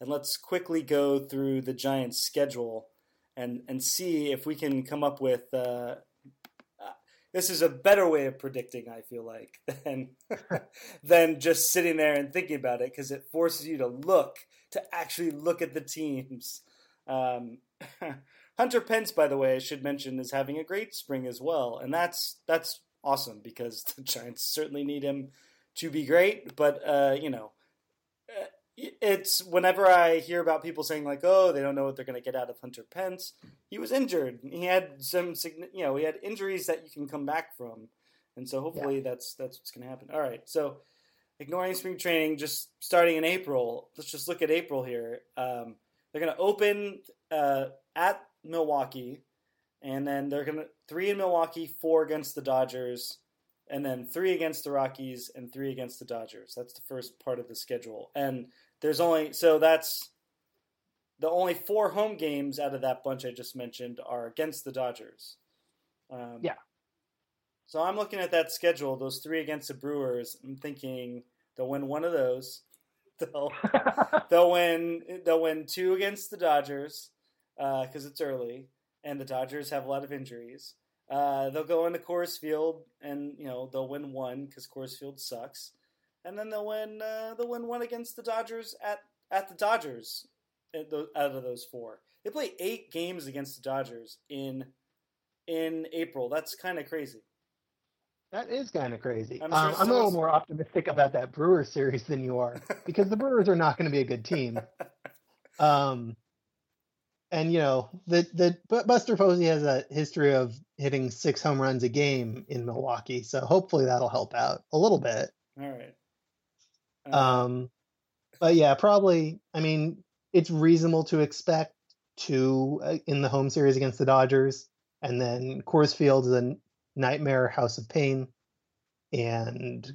And let's quickly go through the Giants' schedule and, and see if we can come up with. Uh, uh, this is a better way of predicting, I feel like, than, than just sitting there and thinking about it because it forces you to look, to actually look at the teams. Um, Hunter Pence, by the way, I should mention, is having a great spring as well, and that's that's awesome because the Giants certainly need him to be great. But uh, you know, uh, it's whenever I hear about people saying like, "Oh, they don't know what they're going to get out of Hunter Pence," he was injured. He had some, you know, he had injuries that you can come back from, and so hopefully yeah. that's that's what's going to happen. All right, so ignoring spring training, just starting in April. Let's just look at April here. Um, they're going to open uh, at Milwaukee, and then they're gonna three in Milwaukee, four against the Dodgers, and then three against the Rockies and three against the Dodgers. That's the first part of the schedule, and there's only so that's the only four home games out of that bunch I just mentioned are against the Dodgers. Um, yeah. So I'm looking at that schedule, those three against the Brewers. I'm thinking they'll win one of those. They'll they'll win they'll win two against the Dodgers because uh, it's early and the Dodgers have a lot of injuries. Uh, they'll go into Coors Field and you know they'll win one because Coors Field sucks, and then they'll win uh, they'll win one against the Dodgers at at the Dodgers out of those four. They play eight games against the Dodgers in in April. That's kind of crazy. That is kind of crazy. I'm, um, I'm a little more optimistic about that Brewers series than you are because the Brewers are not going to be a good team. Um, and you know the the Buster Posey has a history of hitting six home runs a game in Milwaukee, so hopefully that'll help out a little bit. All right. Uh, um, but yeah, probably. I mean, it's reasonable to expect two uh, in the home series against the Dodgers, and then Coors Field is a nightmare house of pain, and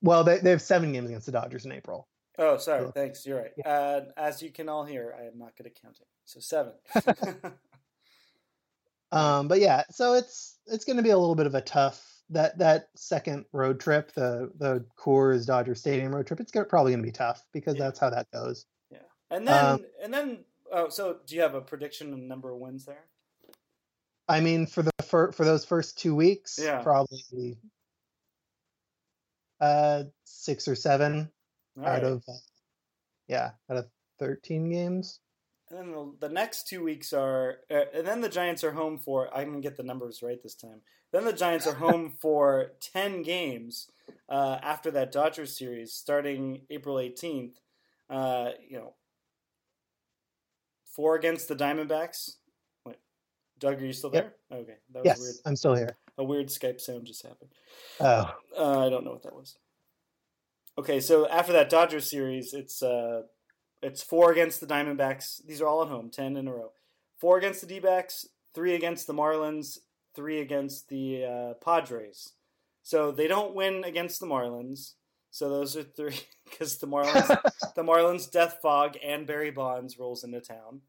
well, they they have seven games against the Dodgers in April. Oh, sorry. So, Thanks. You're right. Yeah. Uh, as you can all hear, I am not good at counting. So seven. um, but yeah, so it's it's going to be a little bit of a tough that that second road trip, the the Coors Dodger Stadium road trip. It's gonna, probably going to be tough because yeah. that's how that goes. Yeah, and then um, and then oh, so do you have a prediction of number of wins there? I mean, for the for for those first two weeks, yeah. probably uh six or seven All out right. of yeah out of thirteen games. And then the, the next two weeks are, uh, and then the Giants are home for. I'm gonna get the numbers right this time. Then the Giants are home for ten games uh, after that Dodgers series, starting April 18th. Uh, you know, four against the Diamondbacks. Wait, Doug, are you still there? Yep. Okay, that was yes, weird. I'm still here. A weird Skype sound just happened. Oh, uh, I don't know what that was. Okay, so after that Dodgers series, it's uh, it's four against the Diamondbacks. These are all at home, ten in a row. Four against the D-backs, three against the Marlins, three against the uh, Padres. So they don't win against the Marlins. So those are three because the Marlins, the Marlins, Death Fog, and Barry Bonds rolls into town.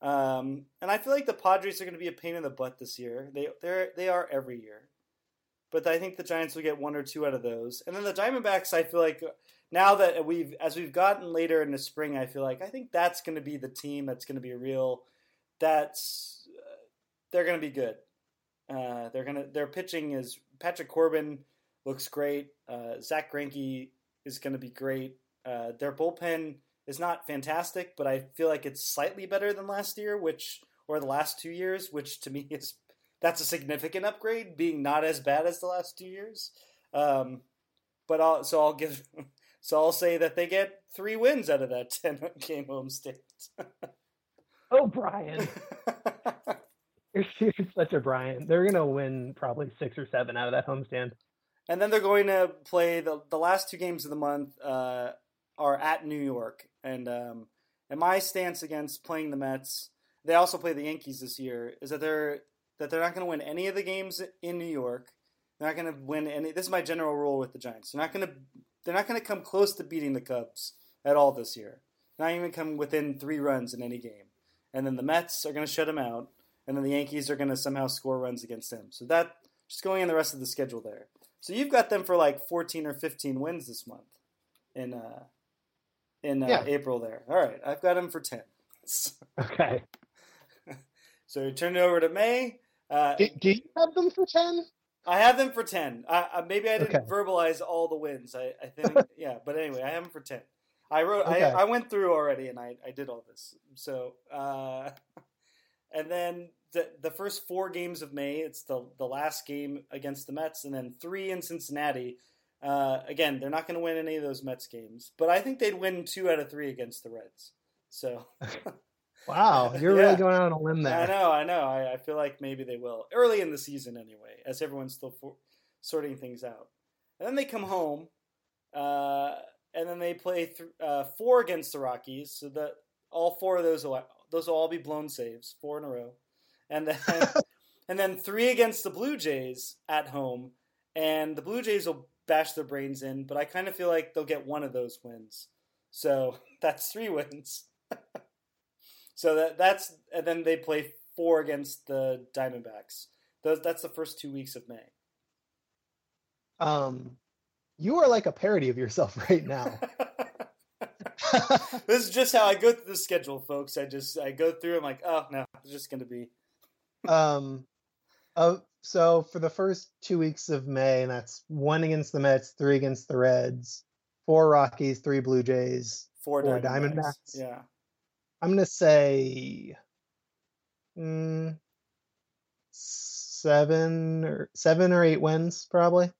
Um, and I feel like the Padres are going to be a pain in the butt this year. They they they are every year, but I think the Giants will get one or two out of those. And then the Diamondbacks, I feel like now that we've as we've gotten later in the spring, I feel like I think that's going to be the team that's going to be real. That's uh, they're going to be good. Uh, they're gonna their pitching is Patrick Corbin looks great. Uh, Zack Greinke is going to be great. Uh, their bullpen is not fantastic, but I feel like it's slightly better than last year, which or the last two years, which to me is that's a significant upgrade, being not as bad as the last two years. Um, but I'll so I'll give so I'll say that they get three wins out of that 10 game homestand. oh, Brian. you're, you're such a Brian. They're going to win probably six or seven out of that homestand. And then they're going to play the, the last two games of the month uh, are at New York, and um, and my stance against playing the Mets. They also play the Yankees this year. Is that they're that they're not going to win any of the games in New York. They're not going to win any. This is my general rule with the Giants. They're not going to. They're not going to come close to beating the Cubs at all this year. Not even come within three runs in any game. And then the Mets are going to shut them out, and then the Yankees are going to somehow score runs against them. So that just going in the rest of the schedule there. So you've got them for like 14 or 15 wins this month in uh, in uh, yeah. April there. All right, I've got them for 10. okay. so turn it over to May. Uh, do, do, you have them for 10? I have them for 10. I, maybe I didn't okay. verbalize all the wins. I, I think, yeah, but anyway, I have them for 10. I wrote, okay. I, I went through already and I, I did all this. So, uh, and then the, the first four games of May, it's the, the last game against the Mets, and then three in Cincinnati. Uh, again, they're not going to win any of those Mets games, but I think they'd win two out of three against the Reds. So, wow, you're yeah. really going out on a limb there. I know, I know. I, I, feel like maybe they will early in the season anyway, as everyone's still for, sorting things out. And then they come home, uh, and then they play th- uh, four against the Rockies. So that all four of those will those will all be blown saves, four in a row and then and then three against the Blue Jays at home, and the Blue Jays will bash their brains in. But I kind of feel like they'll get one of those wins, so that's three wins. so that that's and then they play four against the Diamondbacks. Those that's the first two weeks of May. Um, you are like a parody of yourself right now. this is just how I go through the schedule, folks. I just I go through. I'm like, oh no, it's just going to be um, uh, so for the first two weeks of May, and that's one against the Mets, three against the Reds, four Rockies, three Blue Jays, four, four Diamondbacks. Diamondbacks. Yeah, I'm gonna say mm, seven or seven or eight wins, probably.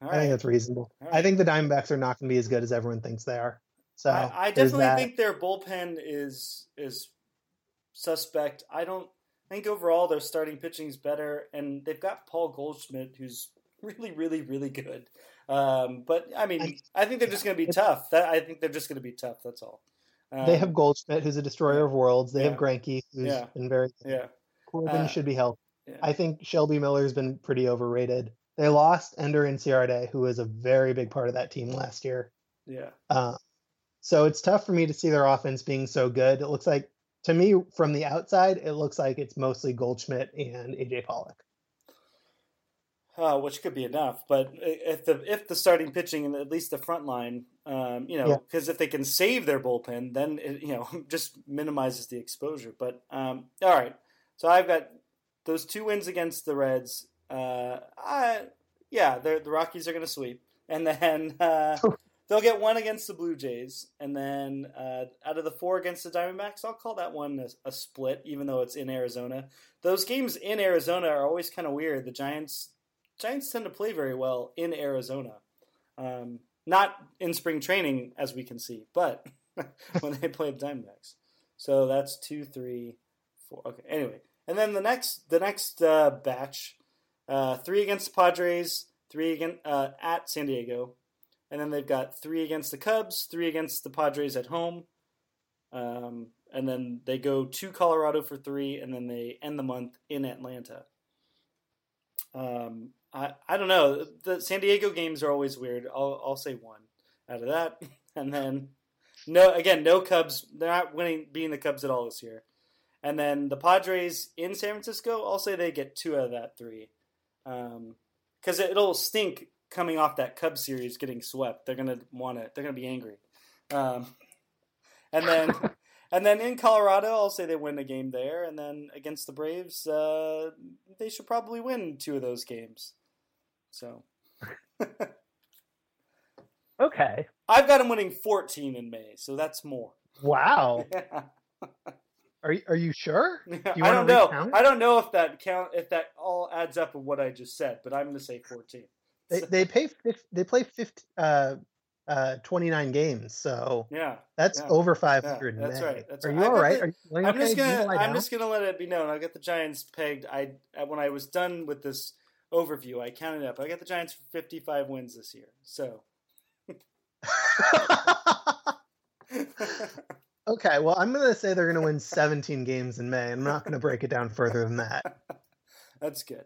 I think that's reasonable. Right. I think the Diamondbacks are not going to be as good as everyone thinks they are. So I, I definitely think their bullpen is is suspect. I don't I think overall their starting pitching is better, and they've got Paul Goldschmidt, who's really, really, really good. Um, but I mean, I, I think they're just going to be tough. That I think they're just going to be tough. That's all. Um, they have Goldschmidt, who's a destroyer of worlds. They yeah. have Greinke, who's yeah. been very good. Yeah. Corbin uh, should be healthy. Yeah. I think Shelby Miller's been pretty overrated. They lost Ender Inciarte, who was a very big part of that team last year. Yeah. Uh, so it's tough for me to see their offense being so good. It looks like to me, from the outside, it looks like it's mostly Goldschmidt and AJ Pollock. Uh, which could be enough, but if the if the starting pitching and at least the front line, um, you know, because yeah. if they can save their bullpen, then it, you know just minimizes the exposure. But um, all right, so I've got those two wins against the Reds. Uh, I, yeah, the Rockies are going to sweep, and then uh, They'll get one against the Blue Jays, and then uh, out of the four against the Diamondbacks, I'll call that one a, a, split, even though it's in Arizona. Those games in Arizona are always kind of weird. The Giants Giants tend to play very well in Arizona, um, not in spring training as we can see, but when they play the Diamondbacks. So that's two, three, four. Okay, anyway, and then the next the next uh, batch, uh, three against the Padres, three against uh, at San Diego and then they've got three against the Cubs, three against the Padres at home, um, and then they go to Colorado for three, and then they end the month in Atlanta. Um, I I don't know. The San Diego games are always weird. I'll I'll say one out of that, and then no again no Cubs. They're not winning being the Cubs at all this year. And then the Padres in San Francisco, I'll say they get two out of that three, because um, it'll stink coming off that Cubs series getting swept. They're gonna want it. They're gonna be angry. Um, and then and then in Colorado, I'll say they win a game there, and then against the Braves, uh, they should probably win two of those games. So. okay. I've got them winning 14 in May, so that's more. Wow. Yeah. Are you, are you sure? You I don't know. Recount? I don't know if that count if that all adds up with what I just said, but I'm going to say 14. They they pay they play 50, uh, uh, 29 games, so yeah, that's yeah. over 500. Yeah, that's right. That's Are right. you all right? The, you I'm okay? just gonna I'm just gonna let it be known. I got the Giants pegged. I when I was done with this overview, I counted up. I got the Giants for 55 wins this year. So okay, well, I'm going to say they're going to win 17 games in May. I'm not going to break it down further than that. That's good.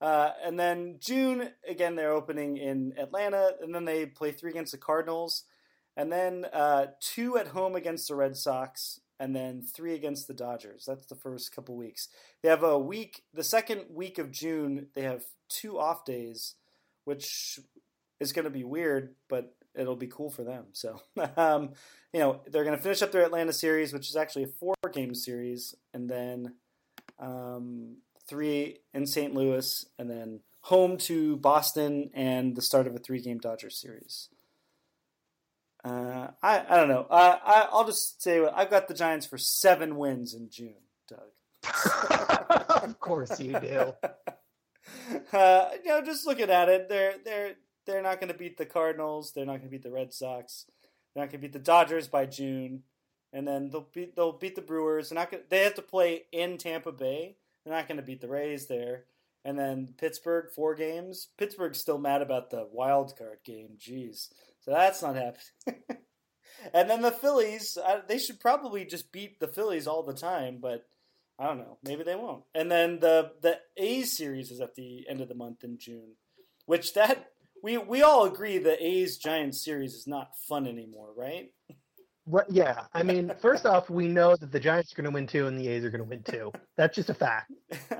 Uh, and then June, again, they're opening in Atlanta, and then they play three against the Cardinals, and then uh, two at home against the Red Sox, and then three against the Dodgers. That's the first couple weeks. They have a week, the second week of June, they have two off days, which is going to be weird, but it'll be cool for them. So, um, you know, they're going to finish up their Atlanta series, which is actually a four game series, and then um, three in St. Louis, and then home to Boston and the start of a three game Dodgers series. Uh, I I don't know. I, I I'll just say I've got the Giants for seven wins in June, Doug. of course you do. Uh, you know, just looking at it, they're they're they're not going to beat the Cardinals. They're not going to beat the Red Sox. They're not going to beat the Dodgers by June, and then they'll beat they'll beat the Brewers. They're not gonna, they have to play in Tampa Bay. They're not going to beat the Rays there. And then Pittsburgh, four games. Pittsburgh's still mad about the wild card game. Jeez. So that's not happening. and then the Phillies, they should probably just beat the Phillies all the time, but I don't know. Maybe they won't. And then the the A's series is at the end of the month in June, which that we we all agree the A's Giants series is not fun anymore, right? What, yeah, I mean, first off, we know that the Giants are going to win two and the A's are going to win two. That's just a fact.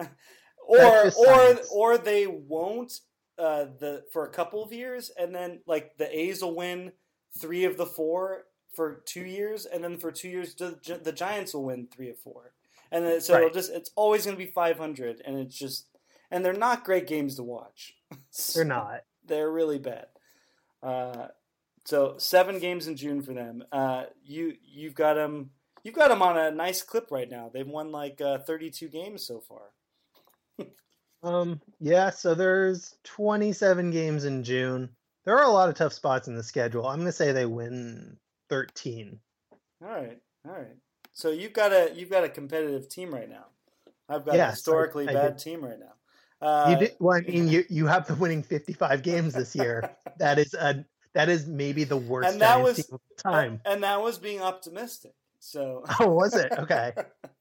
or or or they won't uh, the for a couple of years, and then like the A's will win three of the four for two years, and then for two years the, the Giants will win three of four, and then, so right. it'll just it's always going to be five hundred, and it's just and they're not great games to watch. they're not. They're really bad. Uh, so seven games in June for them. Uh, you you've got them. You've got them on a nice clip right now. They've won like uh, 32 games so far. um. Yeah. So there's 27 games in June. There are a lot of tough spots in the schedule. I'm gonna say they win 13. All right. All right. So you've got a you've got a competitive team right now. I've got yes, a historically I, I bad did. team right now. Uh, you did. Well, I mean, you you have the winning 55 games this year. that is a that is maybe the worst and that was, time. And that was being optimistic. So Oh, was it? Okay.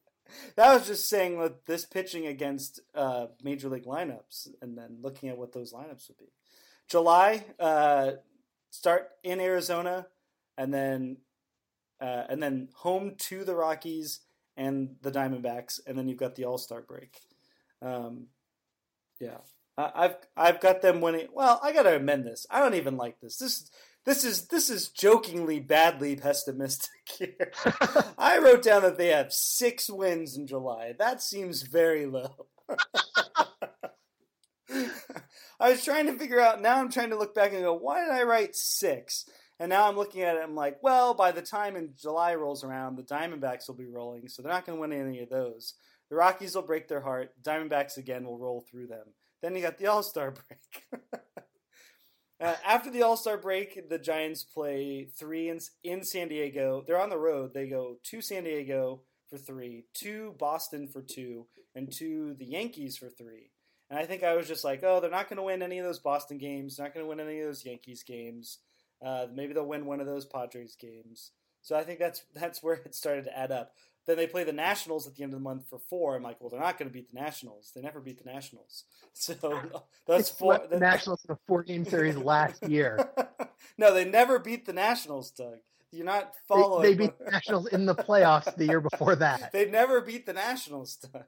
that was just saying that this pitching against uh, major league lineups and then looking at what those lineups would be. July, uh, start in Arizona and then uh, and then home to the Rockies and the Diamondbacks, and then you've got the All Star break. Um, yeah, I've I've got them winning. Well, I got to amend this. I don't even like this. This this is this is jokingly badly pessimistic here. I wrote down that they have six wins in July. That seems very low. I was trying to figure out. Now I'm trying to look back and go, why did I write six? And now I'm looking at it. I'm like, well, by the time in July rolls around, the Diamondbacks will be rolling, so they're not going to win any of those. The Rockies will break their heart. Diamondbacks again will roll through them. Then you got the All Star break. Uh, after the All Star break, the Giants play three in, in San Diego. They're on the road. They go to San Diego for three, to Boston for two, and to the Yankees for three. And I think I was just like, oh, they're not going to win any of those Boston games. They're not going to win any of those Yankees games. Uh, maybe they'll win one of those Padres games. So I think that's that's where it started to add up. Then they play the Nationals at the end of the month for four. I'm like, well, they're not going to beat the Nationals. They never beat the Nationals. So that's four. The Nationals in a four game series last year. no, they never beat the Nationals, Doug. You're not following. They, they beat the Nationals in the playoffs the year before that. they never beat the Nationals, Doug.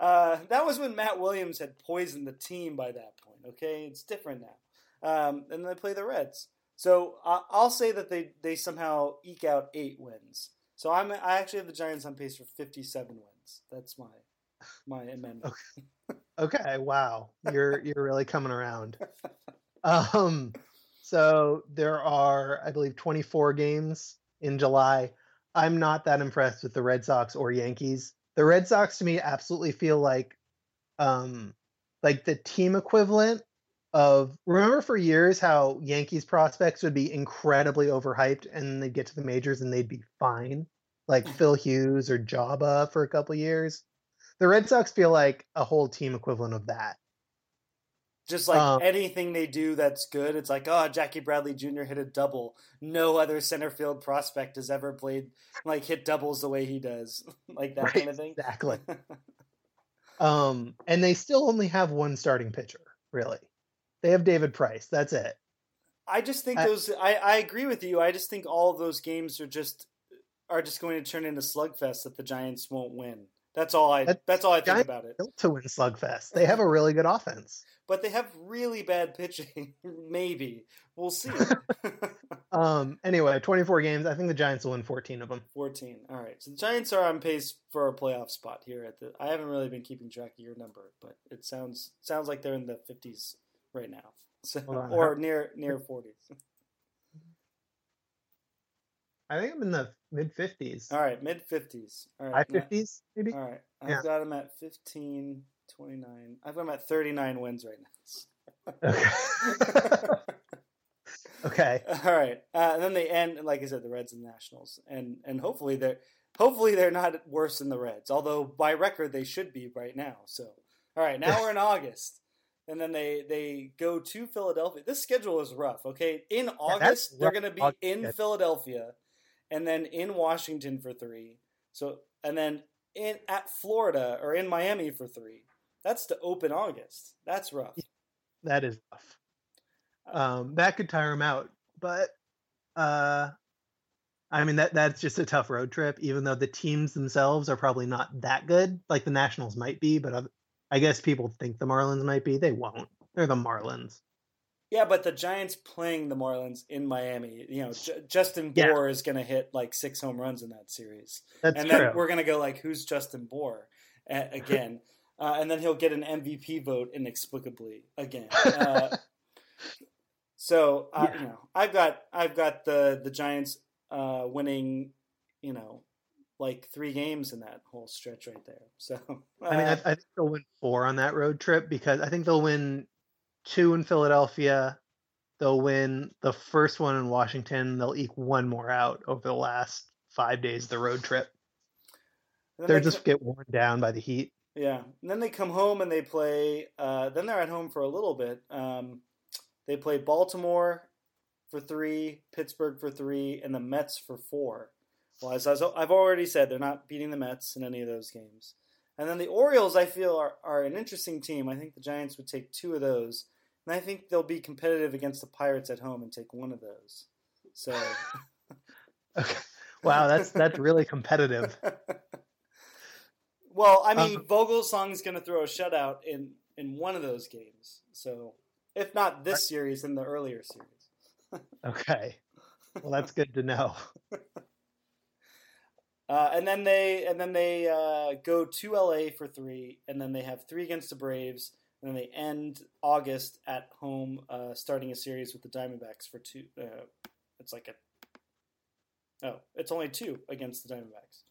uh, that was when Matt Williams had poisoned the team by that point. Okay, it's different now. Um, and then they play the Reds. So uh, I'll say that they they somehow eke out eight wins. So I'm I actually have the Giants on pace for 57 wins. That's my my amendment. Okay. okay, wow. You're you're really coming around. Um so there are I believe 24 games in July. I'm not that impressed with the Red Sox or Yankees. The Red Sox to me absolutely feel like um like the team equivalent of remember for years how Yankees prospects would be incredibly overhyped and they'd get to the majors and they'd be fine, like Phil Hughes or Joba for a couple years. The Red Sox feel like a whole team equivalent of that. Just like um, anything they do that's good, it's like, oh, Jackie Bradley Jr. hit a double. No other center field prospect has ever played like hit doubles the way he does, like that right, kind of thing. Exactly. um, and they still only have one starting pitcher, really. They have David Price. That's it. I just think those. I, I agree with you. I just think all of those games are just are just going to turn into slugfest that the Giants won't win. That's all I. That's, that's all I think Giants about it. Built to win slugfest. They have a really good offense, but they have really bad pitching. Maybe we'll see. um. Anyway, twenty-four games. I think the Giants will win fourteen of them. Fourteen. All right. So the Giants are on pace for a playoff spot here. At the. I haven't really been keeping track of your number, but it sounds sounds like they're in the fifties right now. So, or near near forties. I think I'm in the mid fifties. All right, mid fifties. All right, high fifties maybe. All right, I've got him at 15, 29. I've got him at thirty nine wins right now. okay. okay. All right, uh, and then they end, like I said, the Reds and Nationals, and and hopefully they're hopefully they're not worse than the Reds. Although by record they should be right now. So, all right, now we're in August and then they they go to Philadelphia. This schedule is rough. Okay, in August yeah, they're going to be in Philadelphia, and then in Washington for three. So and then in at Florida or in Miami for three. That's to open August. That's rough. That is rough. Um, that could tire him out, but uh, I mean that that's just a tough road trip. Even though the teams themselves are probably not that good, like the Nationals might be, but I guess people think the Marlins might be. They won't. They're the Marlins. Yeah, but the Giants playing the Marlins in Miami, you know, J- Justin yeah. is going to hit like six home runs in that series. That's and true. then we're going to go like, who's Justin Bour again? uh, and then he'll get an MVP vote inexplicably again. Uh, so uh, yeah. you know, I've got I've got the the Giants uh, winning, you know, like three games in that whole stretch right there. So uh, I mean, I, I, think they'll win four on that road trip because I think they'll win two in Philadelphia. They'll win the first one in Washington. They'll eke one more out over the last five days of the road trip. They'll they just get worn down by the heat. Yeah, and then they come home and they play. Uh, then they're at home for a little bit. Um, they play Baltimore for three, Pittsburgh for three, and the Mets for four. Well, as I've already said, they're not beating the Mets in any of those games. And then the Orioles, I feel, are, are an interesting team. I think the Giants would take two of those. And I think they'll be competitive against the Pirates at home and take one of those. So. okay. Wow, that's that's really competitive. well, I mean, um, Vogelsong is going to throw a shutout in in one of those games. So, if not this series, in the earlier series. okay. Well, that's good to know. Uh, and then they and then they uh, go to LA for three, and then they have three against the Braves, and then they end August at home, uh, starting a series with the Diamondbacks for two. Uh, it's like a oh, it's only two against the Diamondbacks.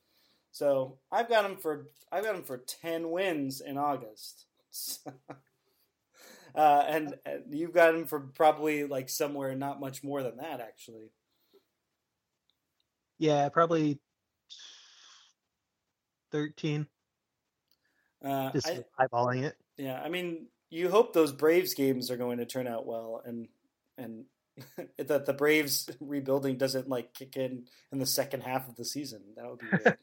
So I've got them for I've got them for ten wins in August. Uh, and, and you've got them for probably like somewhere not much more than that, actually. Yeah, probably 13. Uh, Just I, eyeballing it. Yeah, I mean, you hope those Braves games are going to turn out well, and and that the Braves rebuilding doesn't like kick in in the second half of the season. That would be good.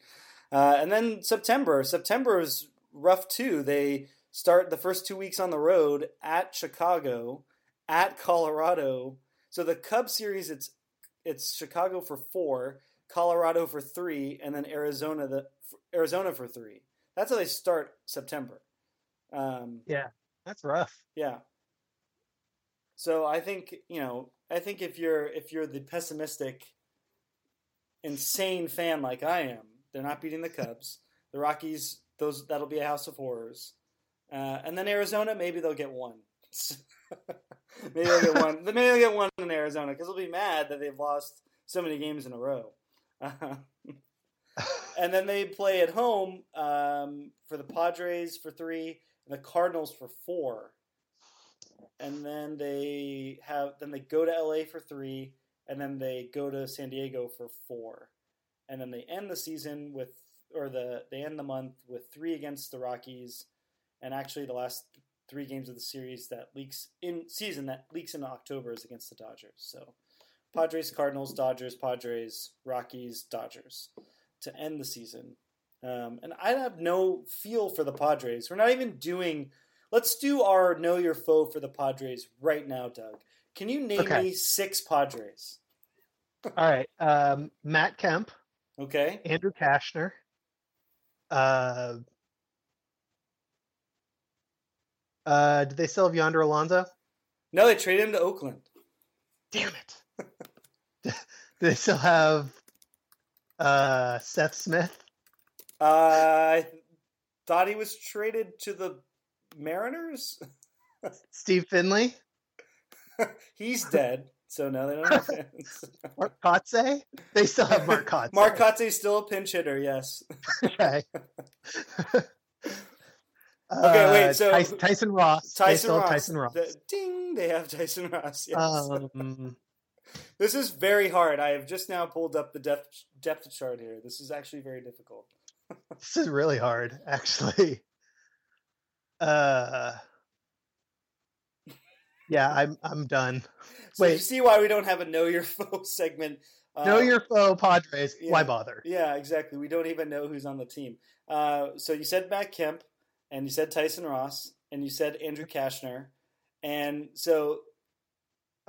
uh, and then September. September is rough too. They start the first two weeks on the road at Chicago, at Colorado. So the Cub series, it's it's Chicago for four, Colorado for three, and then Arizona the Arizona for three. That's how they start September. Um, yeah, that's rough. Yeah. So I think you know I think if you're if you're the pessimistic, insane fan like I am, they're not beating the Cubs. the Rockies, those that'll be a house of horrors. Uh, and then Arizona, maybe they'll get one. maybe they'll get one. maybe they'll get one in Arizona because they'll be mad that they've lost so many games in a row. and then they play at home um, for the Padres for three, and the Cardinals for four. And then they have then they go to LA for three, and then they go to San Diego for four, and then they end the season with or the they end the month with three against the Rockies, and actually the last three games of the series that leaks in season that leaks in October is against the Dodgers. So Padres, Cardinals, Dodgers, Padres, Rockies, Dodgers to end the season. Um, and I have no feel for the Padres. We're not even doing. Let's do our know your foe for the Padres right now, Doug. Can you name okay. me six Padres? All right, um, Matt Kemp. Okay. Andrew Cashner. Uh, uh, did they still have Yonder Alonso? No, they traded him to Oakland. Damn it. Do they still have uh, Seth Smith? Uh, I thought he was traded to the Mariners. Steve Finley. He's dead. So now they don't have fans. Mark Kotsay? They still have Mark Kotsay. Mark Kotsay's still a pinch hitter, yes. okay. okay, wait. Uh, so Tyson, Tyson Ross. Tyson Ross. Tyson Ross. The, ding! They have Tyson Ross. Yes. Um, this is very hard. I have just now pulled up the depth depth chart here. This is actually very difficult. this is really hard, actually. Uh, yeah, I'm I'm done. So Wait. you see why we don't have a know your foe segment. Uh, know your foe, Padres. Yeah, why bother? Yeah, exactly. We don't even know who's on the team. Uh, so you said Matt Kemp, and you said Tyson Ross, and you said Andrew Cashner, and so.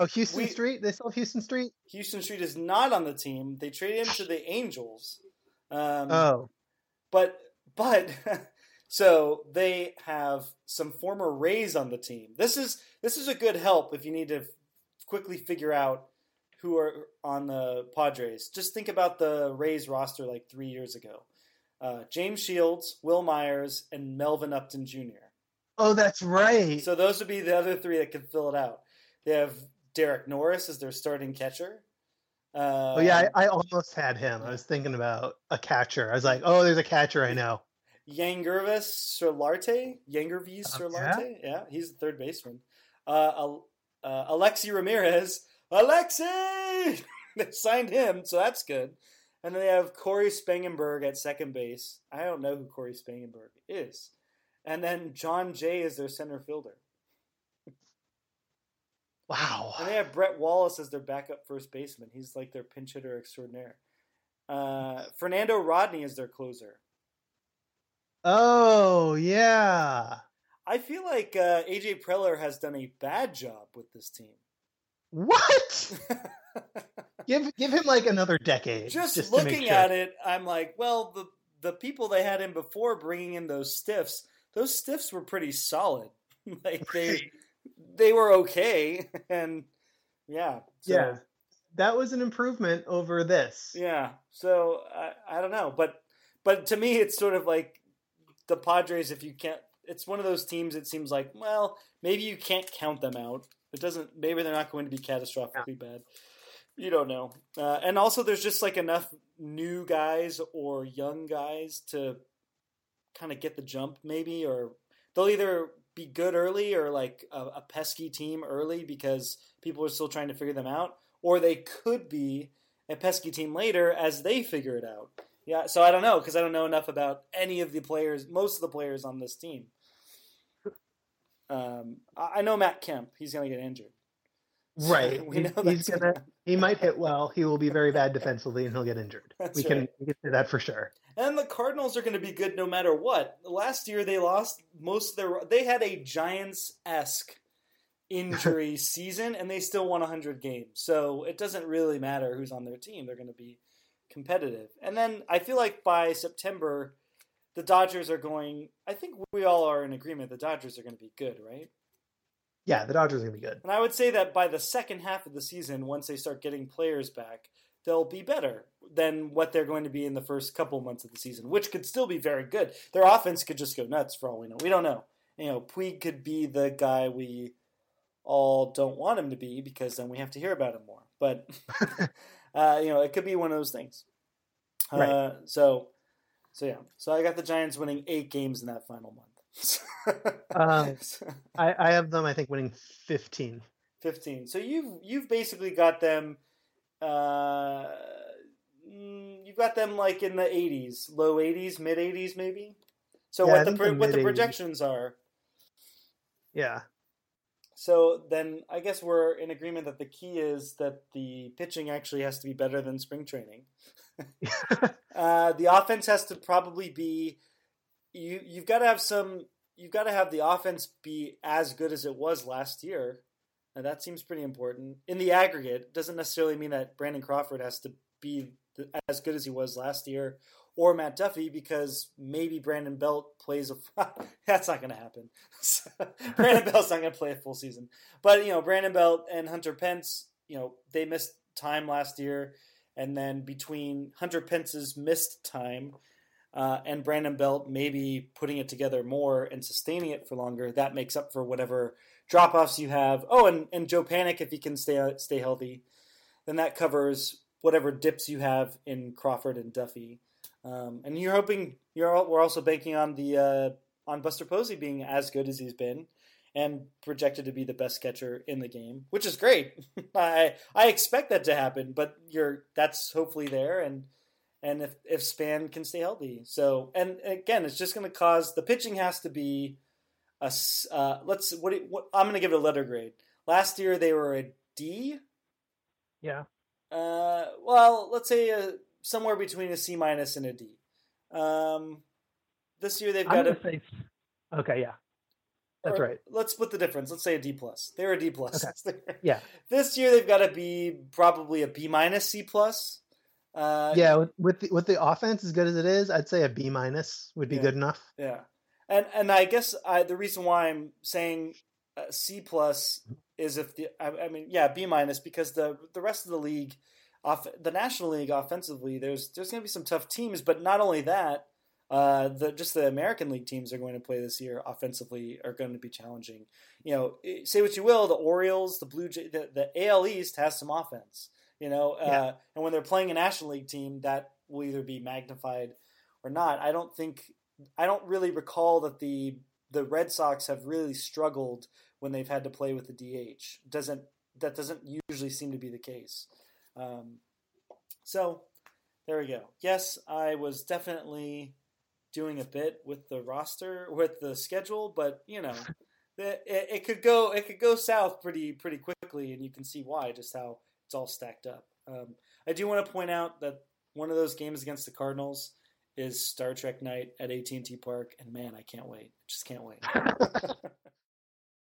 Oh, Huston we, Street. They still Huston Street. Huston Street is not on the team. They traded him to the Angels. Um, oh, but but so they have some former Rays on the team. This is this is a good help if you need to quickly figure out who are on the Padres. Just think about the Rays roster like three years ago. Uh, James Shields, Wil Myers, and Melvin Upton Jr. Oh, that's right. So those would be the other three that could fill it out. They have Derek Norris as their starting catcher. Uh, oh yeah, I, um, I, almost had him. I was thinking about a catcher. I was like, oh, there's a catcher I know. Yangervis Solarte, Yangervis Solarte. Yeah? yeah, he's the third baseman. Uh, uh, Alexei Ramirez. Alexi. they signed him, so that's good. And then they have Cory Spangenberg at second base. I don't know who Cory Spangenberg is. And then Jon Jay is their center fielder. Wow. And they have Brett Wallace as their backup first baseman. He's like their pinch hitter extraordinaire. Uh, Fernando Rodney is their closer. Oh, yeah. I feel like uh, AJ Preller has done a bad job with this team. What? give give him like another decade. Just, just looking sure. at it, I'm like, well, the the people they had in before bringing in those stiffs, those stiffs were pretty solid. like they they were okay, and yeah, so, yeah, that was an improvement over this. Yeah, so I I don't know, but but to me, it's sort of like the Padres. If you can't it's one of those teams. It seems like well, maybe you can't count them out. It doesn't. Maybe they're not going to be catastrophically yeah. bad. You don't know. Uh, and also, there's just like enough new guys or young guys to kind of get the jump, maybe, or they'll either be good early or like a, a pesky team early because people are still trying to figure them out, or they could be a pesky team later as they figure it out. Yeah, so I don't know because I don't know enough about any of the players, most of the players on this team. Um, I know Matt Kemp; he's going to get injured. Right. we know he's gonna. He might hit well. He will be very bad defensively, and he'll get injured. That's we right. can we can say that for sure. And the Cardinals are going to be good no matter what. Last year they lost most of their. They had a Giants esque injury season, and they still won 100 games. So it doesn't really matter who's on their team; they're going to be competitive. And then I feel like by September, the Dodgers are going. I think we all are in agreement. The Dodgers are going to be good, right? Yeah, the Dodgers are going to be good. And I would say that by the second half of the season, once they start getting players back, they'll be better than what they're going to be in the first couple months of the season, which could still be very good. Their offense could just go nuts for all we know. We don't know. You know, Puig could be the guy we all don't want him to be because then we have to hear about him more. But uh, you know, it could be one of those things. Right. Uh, so so yeah, so I got the Giants winning eight games in that final month. uh, I, I have them. I think winning fifteen. Fifteen. So you've you've basically got them. Uh, mm, you've got them like in the eighties, low eighties, mid eighties, maybe. So yeah, what the pro- what the projections are? Yeah. So then I guess we're in agreement that the key is that the pitching actually has to be better than spring training. uh, the offense has to probably be you you've got to have some you've got to have the offense be as good as it was last year. And that seems pretty important. In the aggregate, doesn't necessarily mean that Brandon Crawford has to be as good as he was last year or Matt Duffy because maybe Brandon Belt plays a. that's not going to happen. Brandon Belt's not going to play a full season. But you know, Brandon Belt and Hunter Pence, you know, they missed time last year, and then between Hunter Pence's missed time uh, and Brandon Belt maybe putting it together more and sustaining it for longer, that makes up for whatever drop offs you have. Oh, and, and Joe Panik, if he can stay stay healthy, then that covers whatever dips you have in Crawford and Duffy. Um, and you're hoping you're we're also banking on the uh, on Buster Posey being as good as he's been and projected to be the best catcher in the game, which is great. I I expect that to happen, but you're that's hopefully there and and if if Span can stay healthy. So and again, it's just going to cause the pitching has to be a uh, let's what, what I'm going to give it a letter grade. Last year they were a D. Yeah. Uh, well, let's say a somewhere between a C minus and a D. Um, this year they've got a. Say, okay, yeah, that's right. Let's split the difference. Let's say a D plus. They're a D plus. Okay. yeah. This year they've got to be probably a B minus, C plus. Uh, yeah, with, with the, with the offense as good as it is, I'd say a B minus would be yeah, good enough. Yeah, and and I guess I, the reason why I'm saying C plus is if the I, I mean yeah B minus because the the rest of the league off the National League offensively, there's there's going to be some tough teams, but not only that, uh, the just the American League teams are going to play this year offensively are going to be challenging. You know, say what you will, the Orioles, the Blue Jay, the, the AL East has some offense. You know, uh, yeah. and when they're playing a National League team, that will either be magnified or not. I don't think I don't really recall that the the Red Sox have really struggled when they've had to play with the DH. Doesn't that doesn't usually seem to be the case. Um, so there we go. Yes, I was definitely doing a bit with the roster with the schedule, but you know, it, it, could go it could go south pretty pretty quickly, and you can see why just how it's all stacked up. Um, I do want to point out that one of those games against the Cardinals is Star Trek night at AT&T Park, and man, I can't wait. Just can't wait.